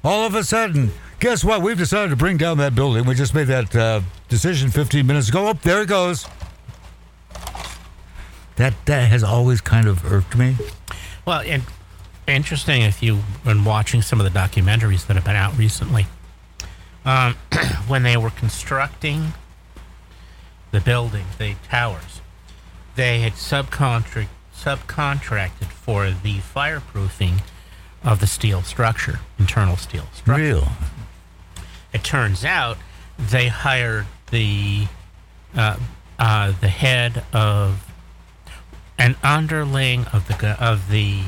B: All of a sudden, guess what? We've decided to bring down that building. We just made that uh, decision 15 minutes ago. Up there it goes. That that has always kind of irked me.
C: Well, and interesting if you've been watching some of the documentaries that have been out recently. Um, (clears throat) when they were constructing the building, the towers, they had subcontract subcontracted for the fireproofing of the steel structure, internal steel structure.
B: Real.
C: It turns out they hired the uh, uh, the head of an underling of the of the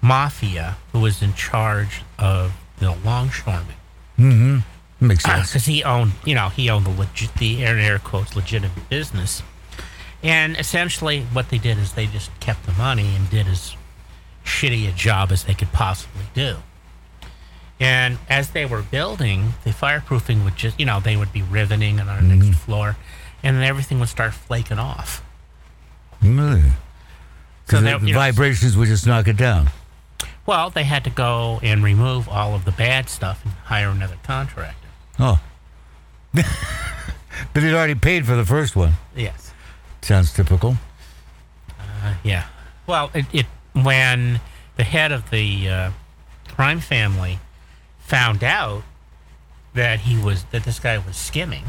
C: mafia who was in charge of the longshoremen
B: Mm-hmm. Makes sense.
C: because he owned you know he owned the legit the air air quotes legitimate business and essentially what they did is they just kept the money and did as shitty a job as they could possibly do and as they were building the fireproofing would just you know they would be riveting on our next floor and then everything would start flaking off
B: Really? Because
C: they're,
B: the
C: know,
B: vibrations would just knock it down.
C: well they had to go and remove all of the bad stuff and hire another contractor
B: Oh. (laughs) but he'd already paid for the first one.
C: yes
B: Sounds typical.
C: Uh, yeah. Well, it, it when the head of the uh, crime family found out that he was that this guy was skimming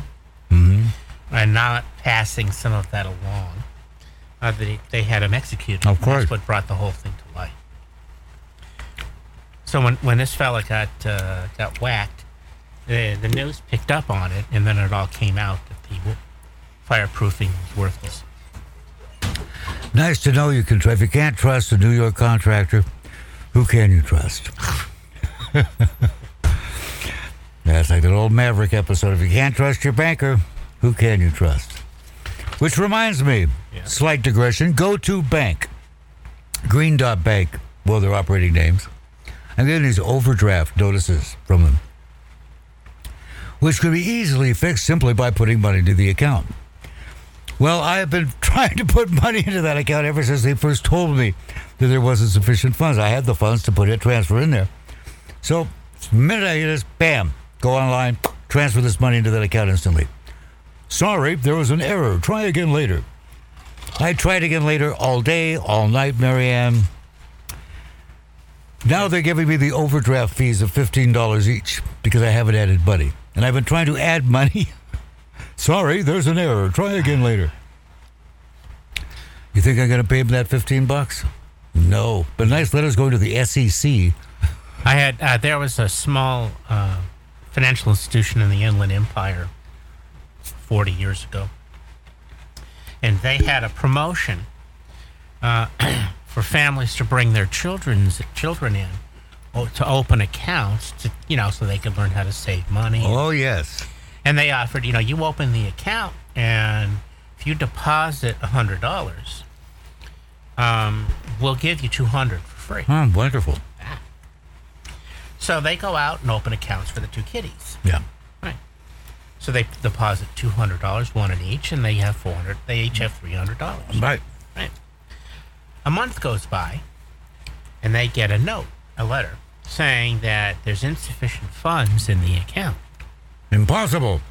C: and not passing some of that along, uh, they they had him executed.
B: Of course.
C: That's what brought the whole thing to light. So when when this fella got uh, got whacked, the the news picked up on it, and then it all came out that the fireproofing was worthless.
B: Nice to know you can trust. If you can't trust a New York contractor, who can you trust? (laughs) That's like that old Maverick episode. If you can't trust your banker, who can you trust? Which reminds me,
C: Yeah.
B: slight digression. Go to bank, Green Dot Bank. Well, their operating names. I'm getting these overdraft notices from them, which could be easily fixed simply by putting money into the account. Well, I have been (laughs) trying to put money into that account ever since they first told me that there wasn't sufficient funds. I had the funds to put it, transfer in there. So, the minute I hear this, bam, go online, transfer this money into that account instantly. Sorry, there was an error. Try again later. I tried again later all day, all night, Marianne. Now they're giving me the overdraft fees of $15 each because I haven't added money. And I've been trying to add money. (laughs) Sorry, there's an error. Try again later. You think I'm going to pay him that 15 bucks? No. But nice letters going to the SEC.
C: I had uh, there was a small uh, financial institution in the Inland Empire forty years ago, and they had a promotion uh, (clears throat) for families to bring their children's children in to open accounts to you know so they could learn how to save money.
B: Oh, yes.
C: And they offered you know you open the account and if you deposit a hundred dollars, um, we'll give you two hundred for free.
B: Oh, wonderful.
C: So they go out and open accounts for the two kiddies.
B: Yeah.
C: Right. So they deposit two hundred dollars, one in each, and they have four hundred. They each have three hundred dollars.
B: Right.
C: Right. A month goes by, and they get a note, a letter, saying that there's insufficient funds in the account.
B: Impossible.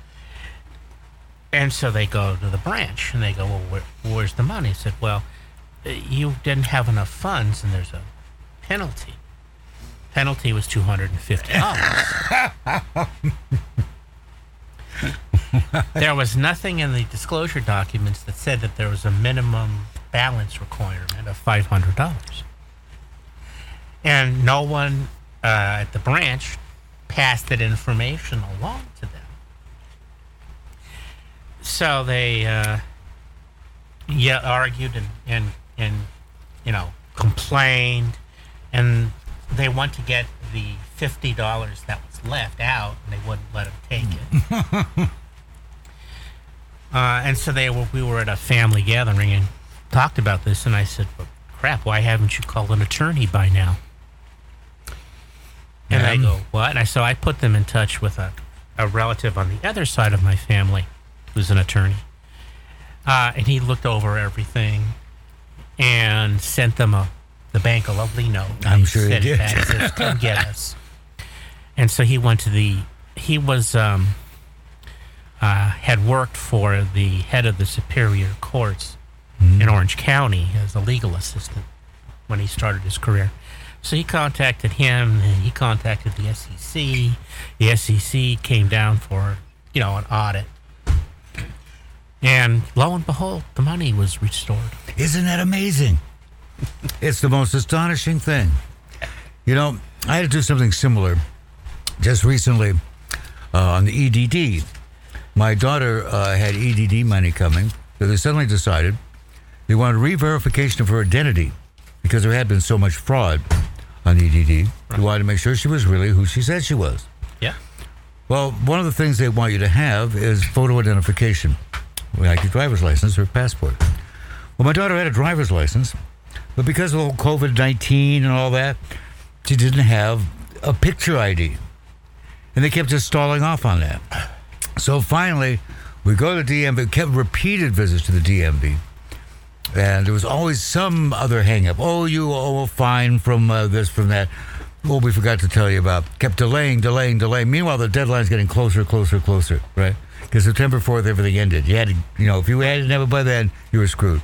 C: And so they go to the branch and they go, "Well, where, where's the money?" I said, "Well, you didn't have enough funds and there's a penalty. Penalty was two hundred and fifty dollars. (laughs) there was nothing in the disclosure documents that said that there was a minimum balance requirement of five hundred dollars, and no one uh, at the branch passed that information along to them. So they, uh, yeah, argued and, and and you know complained, and they want to get the fifty dollars that was left out, and they wouldn't let them take it. (laughs) uh, and so they were, we were at a family gathering and talked about this, and I said, well, "Crap, why haven't you called an attorney by now?" And
B: Yeah.
C: go, "What?" And I so I put them in touch with a, a relative on the other side of my family, who's an attorney, uh, and he looked over everything and sent them a the bank a lovely note.
B: I'm sure he did.
C: back, says, Come get (laughs) us. And so he went to the. He was um, uh, had worked for the head of the superior courts
B: Mm-hmm.
C: in Orange County as a legal assistant when he started his career. So he contacted him, and he contacted the SEC. The SEC came down for you know an audit, and lo and behold, the money was restored.
B: Isn't that amazing? It's the most astonishing thing. You know, I had to do something similar just recently uh, on the EDD. My daughter uh, had EDD money coming, so they suddenly decided they wanted re-verification of her identity because there had been so much fraud on EDD. They wanted to make sure she was really who she said she was.
C: Yeah.
B: Well, one of the things they want you to have is photo identification, like your driver's license or passport. Well, my daughter had a driver's license, but because of COVID 19 and all that, she didn't have a picture ID. And they kept just stalling off on that. So finally, we go to the DMV, kept repeated visits to the DMV. And there was always some other hang up. Oh, you owe a fine from uh, this, from that. Oh, we forgot to tell you about. Kept delaying, delaying, delaying. Meanwhile, the deadline's getting closer, closer, closer, right? Because September 4th, everything ended. You had to, you know, if you hadn't have it by then, you were screwed.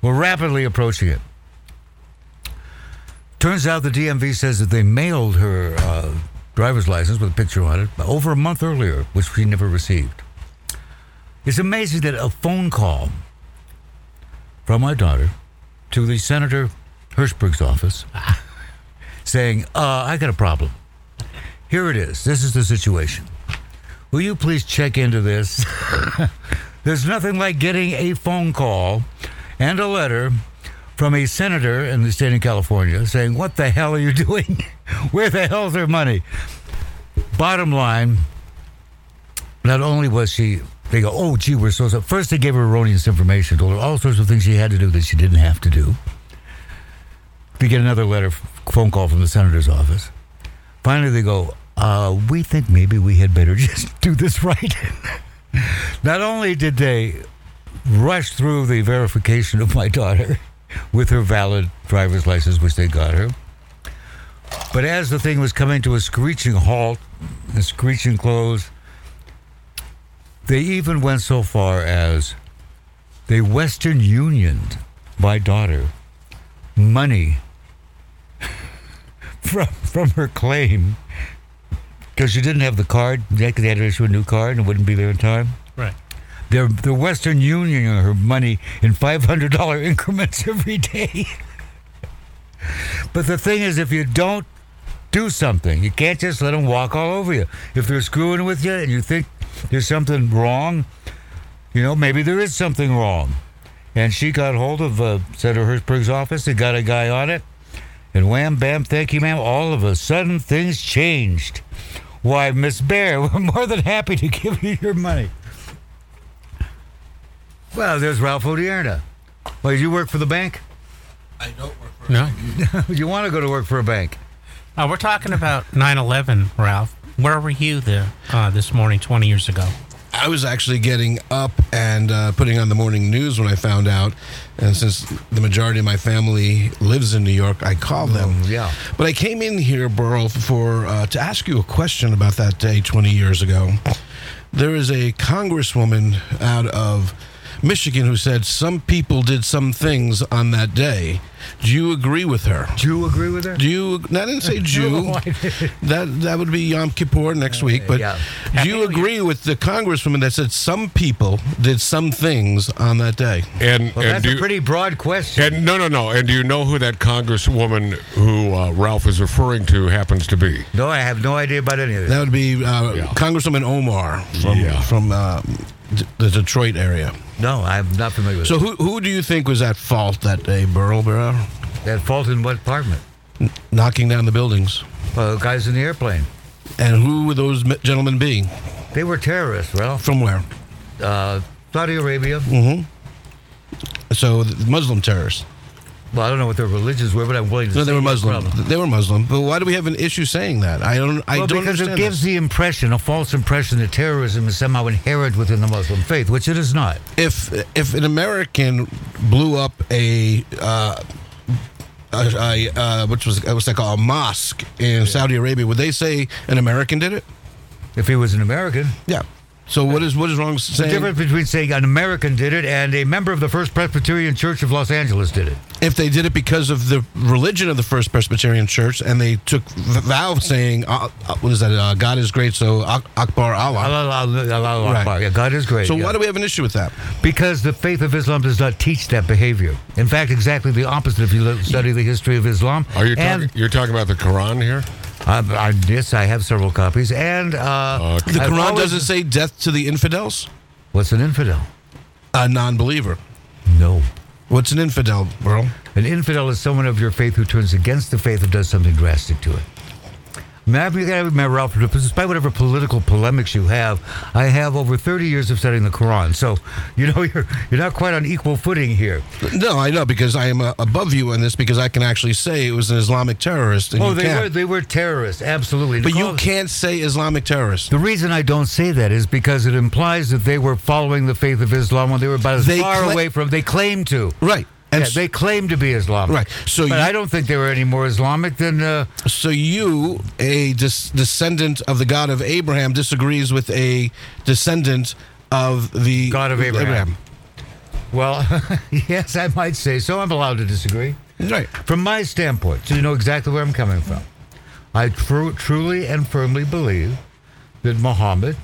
B: We're rapidly approaching it. Turns out the DMV says that they mailed her uh, driver's license with a picture on it over a month earlier, which she never received. It's amazing that a phone call from my daughter to the Senator Hertzberg's office (laughs) saying, uh, I got a problem. Here it is. This is the situation. Will you please check into this? (laughs) There's nothing like getting a phone call and a letter from a senator in the state of California saying, What the hell are you (laughs) doing? Where the hell's their money? Bottom line, not only was she, they go, Oh, gee, we're so sorry. First, they gave her erroneous information, told her all sorts of things she had to do that she didn't have to do. We get another letter, phone call from the senator's office. Finally, they go, uh, We think maybe we had better (laughs) just do this right. (laughs) Not only did they rush through the verification of my daughter with her valid driver's license, which they got her, but as the thing was coming to a screeching halt, a screeching close, they even went so far as they Western Unioned my daughter money (laughs) from from her claim because she didn't have the card. They had to issue a new card and wouldn't be there in time.
C: Right.
B: The Western Union her money in five hundred dollar (laughs) increments every day. but the thing is, if you don't do something, you can't just let them walk all over you. If they're screwing with you and you think there's something wrong, you know maybe there is something wrong. And she got hold of uh, Senator Hertzberg's office. and got a guy on it, and wham bam, thank you, ma'am. All of a sudden, things changed. Why, Miss Bear, (laughs) we're more than happy to give you your money. Well, there's Ralph Odierna. Well, you work for the bank?
D: I don't work for (laughs)
C: No.
B: you want to go to work for a bank?
C: Uh, we're talking about 9/11, Ralph. Where were you the, uh, this morning 20 years ago?
D: I was actually getting up and uh, putting on the morning news when I found out. And since the majority of my family lives in New York, I called them.
B: Oh, yeah.
D: But I came in here, Burl, for uh, to ask you a question about that day 20 years ago. There is a congresswoman out of Michigan who said some people did some things on that day. Do you agree with her?
B: Do you agree with her?
D: Do you? I didn't say (laughs) Jew.
B: No, I (laughs) didn't.
D: that that would be Yom Kippur next week. But
B: yeah.
D: do you agree with the congresswoman that said some people did some things on that day?
E: And
B: Well,
E: and
B: that's
E: do
B: a
E: you-
B: pretty broad question.
E: and no, no, no. And do you know who that congresswoman who uh, Ralph is referring to happens to be?
B: No, I have no idea about any of this.
D: That would be uh,
E: Yeah.
D: Congresswoman Omar from
E: Yeah.
D: from uh, D- the Detroit area.
B: No, I'm not familiar with
D: So who who do you think was at fault that day, Burl Barer?
B: it. That fault in what department?
D: Knocking down the buildings.
B: Well, the guys in the airplane.
D: And who would those gentlemen be?
B: They were terrorists, Ralph.
D: From where?
B: Uh, Saudi Arabia.
D: So the Muslim terrorists.
B: Well, I don't know what their religions were, but I'm willing to
D: No,
B: say
D: they were Muslim. They were Muslim. But why do we have an issue saying that? I don't. I
B: well,
D: don't
B: because it gives
D: this.
B: the impression, a false impression, that terrorism is somehow inherent within the Muslim faith, which it is not.
D: if if an American blew up a. Uh, a, a uh, which was what's that called a mosque in Saudi Arabia? Would they say an American did it?
B: If he was an American,
D: Yeah. So what is what is wrong with
B: the difference between saying an American did it and a member of the First Presbyterian Church of Los Angeles did it.
D: if they did it because of the religion of the First Presbyterian Church and they took v- vow saying uh, uh, what is that? Uh, God is great, so Ak- Akbar Allah.
B: Allah, Allah, Allah
D: Right.
B: Akbar. Yeah, God is great.
D: So
B: yeah.
D: why do we have an issue with that?
B: Because the faith of Islam does not teach that behavior. In fact, exactly the opposite if you look, study the history of Islam.
E: Are you
B: and,
E: talking? You're talking about the Quran here?
B: Uh, I, yes, I have several copies. And uh,
D: The
B: I've
D: Quran
B: always-
D: doesn't say death to the infidels.
B: What's an infidel?
D: A non-believer.
B: No.
D: What's an infidel, bro?
B: An infidel is someone of your faith who turns against the faith and does something drastic to it. You gotta remember, Ralph, despite whatever political polemics you have, I have over 30 years of studying the Quran. So, you know, (laughs) you're, you're not quite on equal footing here.
D: No, I know because I am uh, above you in this because I can actually say it was an Islamic terrorist.
B: Oh, they
D: can't.
B: were, they were terrorists, absolutely.
D: but you can't say Islamic terrorist.
B: The reason I don't say that is because it implies that they were following the faith of Islam when they were about as
D: They
B: far
D: cla-
B: away from. They claim to.
D: Right. And
B: yeah, they claim to be Islamic.
D: Right. So
B: but
D: you-
B: I don't think they were any more Islamic than. Uh,
D: So you, a dis- descendant of the God of Abraham, disagrees with a descendant of the
B: God of Abraham. well, (laughs) yes, I might say so. I'm allowed to disagree.
D: That's right.
B: From my standpoint, so you know exactly where I'm coming from. I tru- truly and firmly believe that Muhammad,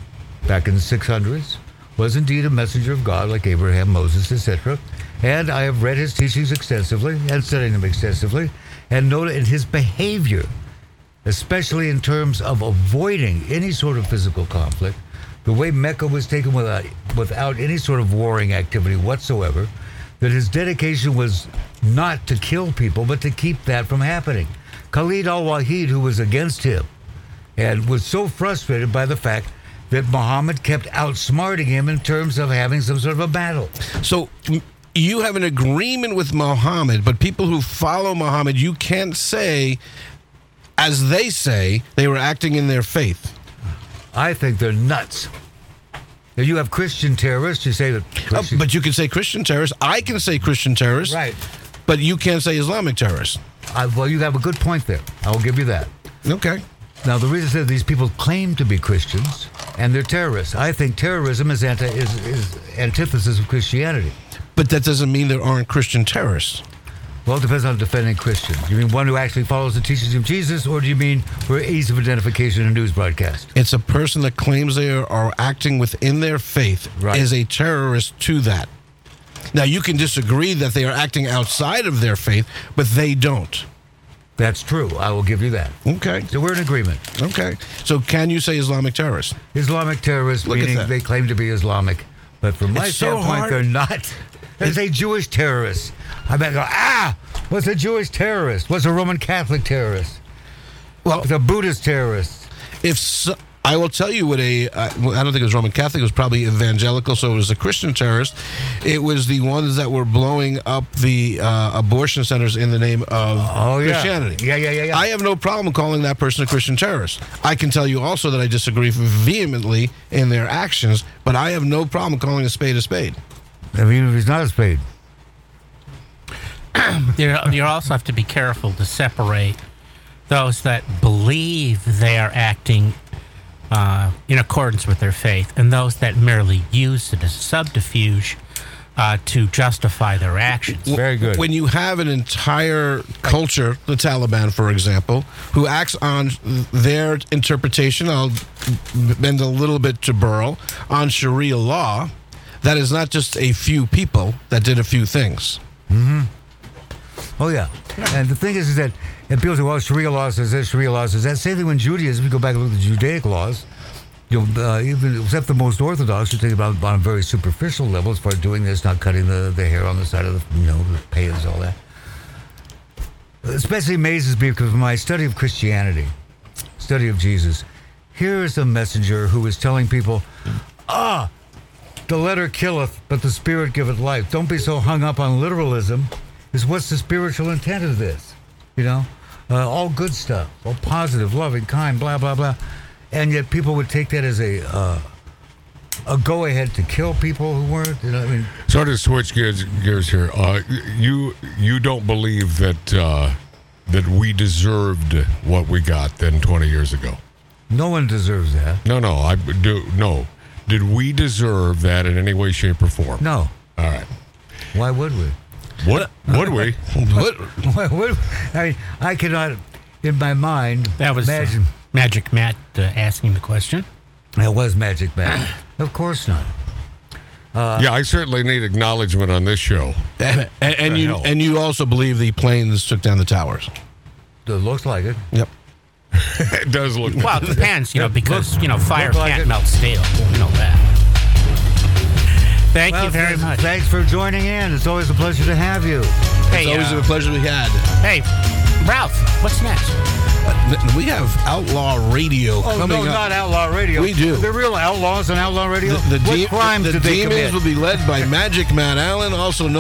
B: back in the 600s, was indeed a messenger of God like Abraham, Moses, etc. And I have read his teachings extensively and studied them extensively and noted in his behavior, especially in terms of avoiding any sort of physical conflict, the way Mecca was taken without, without any sort of warring activity whatsoever, that his dedication was not to kill people, but to keep that from happening. Khalid al Walid, who was against him, and was so frustrated by the fact that Muhammad kept outsmarting him in terms of having some sort of a battle.
D: So you have an agreement with Muhammad, but people who follow Muhammad, you can't say, as they say, they were acting in their faith.
B: I think they're nuts. Now, you have Christian terrorists. You say that.
D: Oh,
B: Christian-
D: but you can say Christian terrorists. I can say Christian terrorists.
B: Right.
D: But you can't say Islamic terrorists.
B: I, well, you have a good point there. I'll give you that.
D: Okay.
B: Now, the reason that these people claim to be Christians and they're terrorists. I think terrorism is anti is, is antithesis of Christianity.
D: But that doesn't mean there aren't Christian terrorists.
B: Well, it depends on defending Christian. Do you mean one who actually follows the teachings of Jesus, or do you mean for ease of identification in a news broadcast?
D: It's a person that claims they are, are acting within their faith
B: Right.
D: is a terrorist to that. Now, you can disagree that they are acting outside of their faith, but they don't.
B: That's true. I will give you that.
D: Okay.
B: So we're in agreement.
D: Okay. So, can you say Islamic terrorist?
B: Islamic terrorists,
D: Look
B: meaning they claim to be Islamic, but from my
D: It's
B: standpoint,
D: hard.
B: they're not. They a Jewish terrorist. I bet go, ah, what's a Jewish terrorist? What's a Roman Catholic terrorist?
D: Well,
B: What's a Buddhist terrorist?
D: if so, I will tell you what a uh, I don't think it was Roman Catholic. It was probably evangelical, so it was a Christian terrorist. It was the ones that were blowing up the uh, abortion centers in the name of
B: Oh, yeah.
D: Christianity.
B: Yeah, yeah, yeah, yeah.
D: I have no problem calling that person a Christian terrorist. I can tell you also that I disagree vehemently in their actions, but I have no problem calling a spade a spade.
B: I mean, if he's not a spade. (coughs)
C: You you also have to be careful to separate those that believe they are acting uh, in accordance with their faith and those that merely use it as a subterfuge uh, to justify their actions.
B: Very good.
D: When you have an entire culture, the Taliban, for example, who acts on their interpretation, I'll bend a little bit to Burl, on Sharia law, that is not just a few people that did a few things.
B: Oh yeah, and the thing is, is that and people say, well, Sharia law says this, Sharia law says that. Same thing when Judaism. We go back and look at the Judaic laws. You know, uh, even except the most Orthodox, you think about on a very superficial level as far as doing this, not cutting the, the hair on the side of the you know the payas, all that. Especially amazes me because my study of Christianity, study of Jesus. Here is a messenger who is telling people, ah, the letter killeth, but the spirit giveth life. Don't be so hung up on literalism. Is what's the spiritual intent of this? You know, uh, all good stuff, all positive, loving, kind, blah blah blah, and yet people would take that as a uh, a go ahead to kill people who weren't. You know, I mean,
E: So to switch gears, gears here, uh, you you don't believe that uh, that we deserved what we got then 20 years ago?
B: no one deserves that.
E: No, no, I do no. Did we deserve that in any way, shape, or form?
B: No.
E: All right.
B: Why would we?
E: What would we?
D: What? (laughs)
B: Why would I mean, I cannot, in my mind,
C: That was uh. Magic Matt uh, asking the question.
B: That was Magic Matt. (clears throat) of course not.
E: yeah, I certainly need acknowledgement on this show. (laughs)
D: And, and, and you
E: hell?
D: and you also believe the planes took down the towers.
B: It looks like it.
D: Yep. (laughs)
E: It does look.
C: Well, it depends, you know, because you know fire
B: like
C: can't
B: it.
C: melt steel. You know that. Thank
B: Well,
C: you very
B: thanks-
C: much.
B: Thanks for joining in. It's always a pleasure to have you.
C: Hey,
D: It's always
C: uh,
D: a pleasure we had.
C: hey, Ralph, what's next?
D: Uh, We have outlaw radio
B: Oh
D: coming
B: no,
D: up.
B: not outlaw radio.
D: We do.
B: The real outlaws on outlaw radio.
D: the, the,
B: what
D: de-
B: crimes
D: the
B: did they
D: demons
B: commit?
D: will be led by Magic Matt Allen, also known.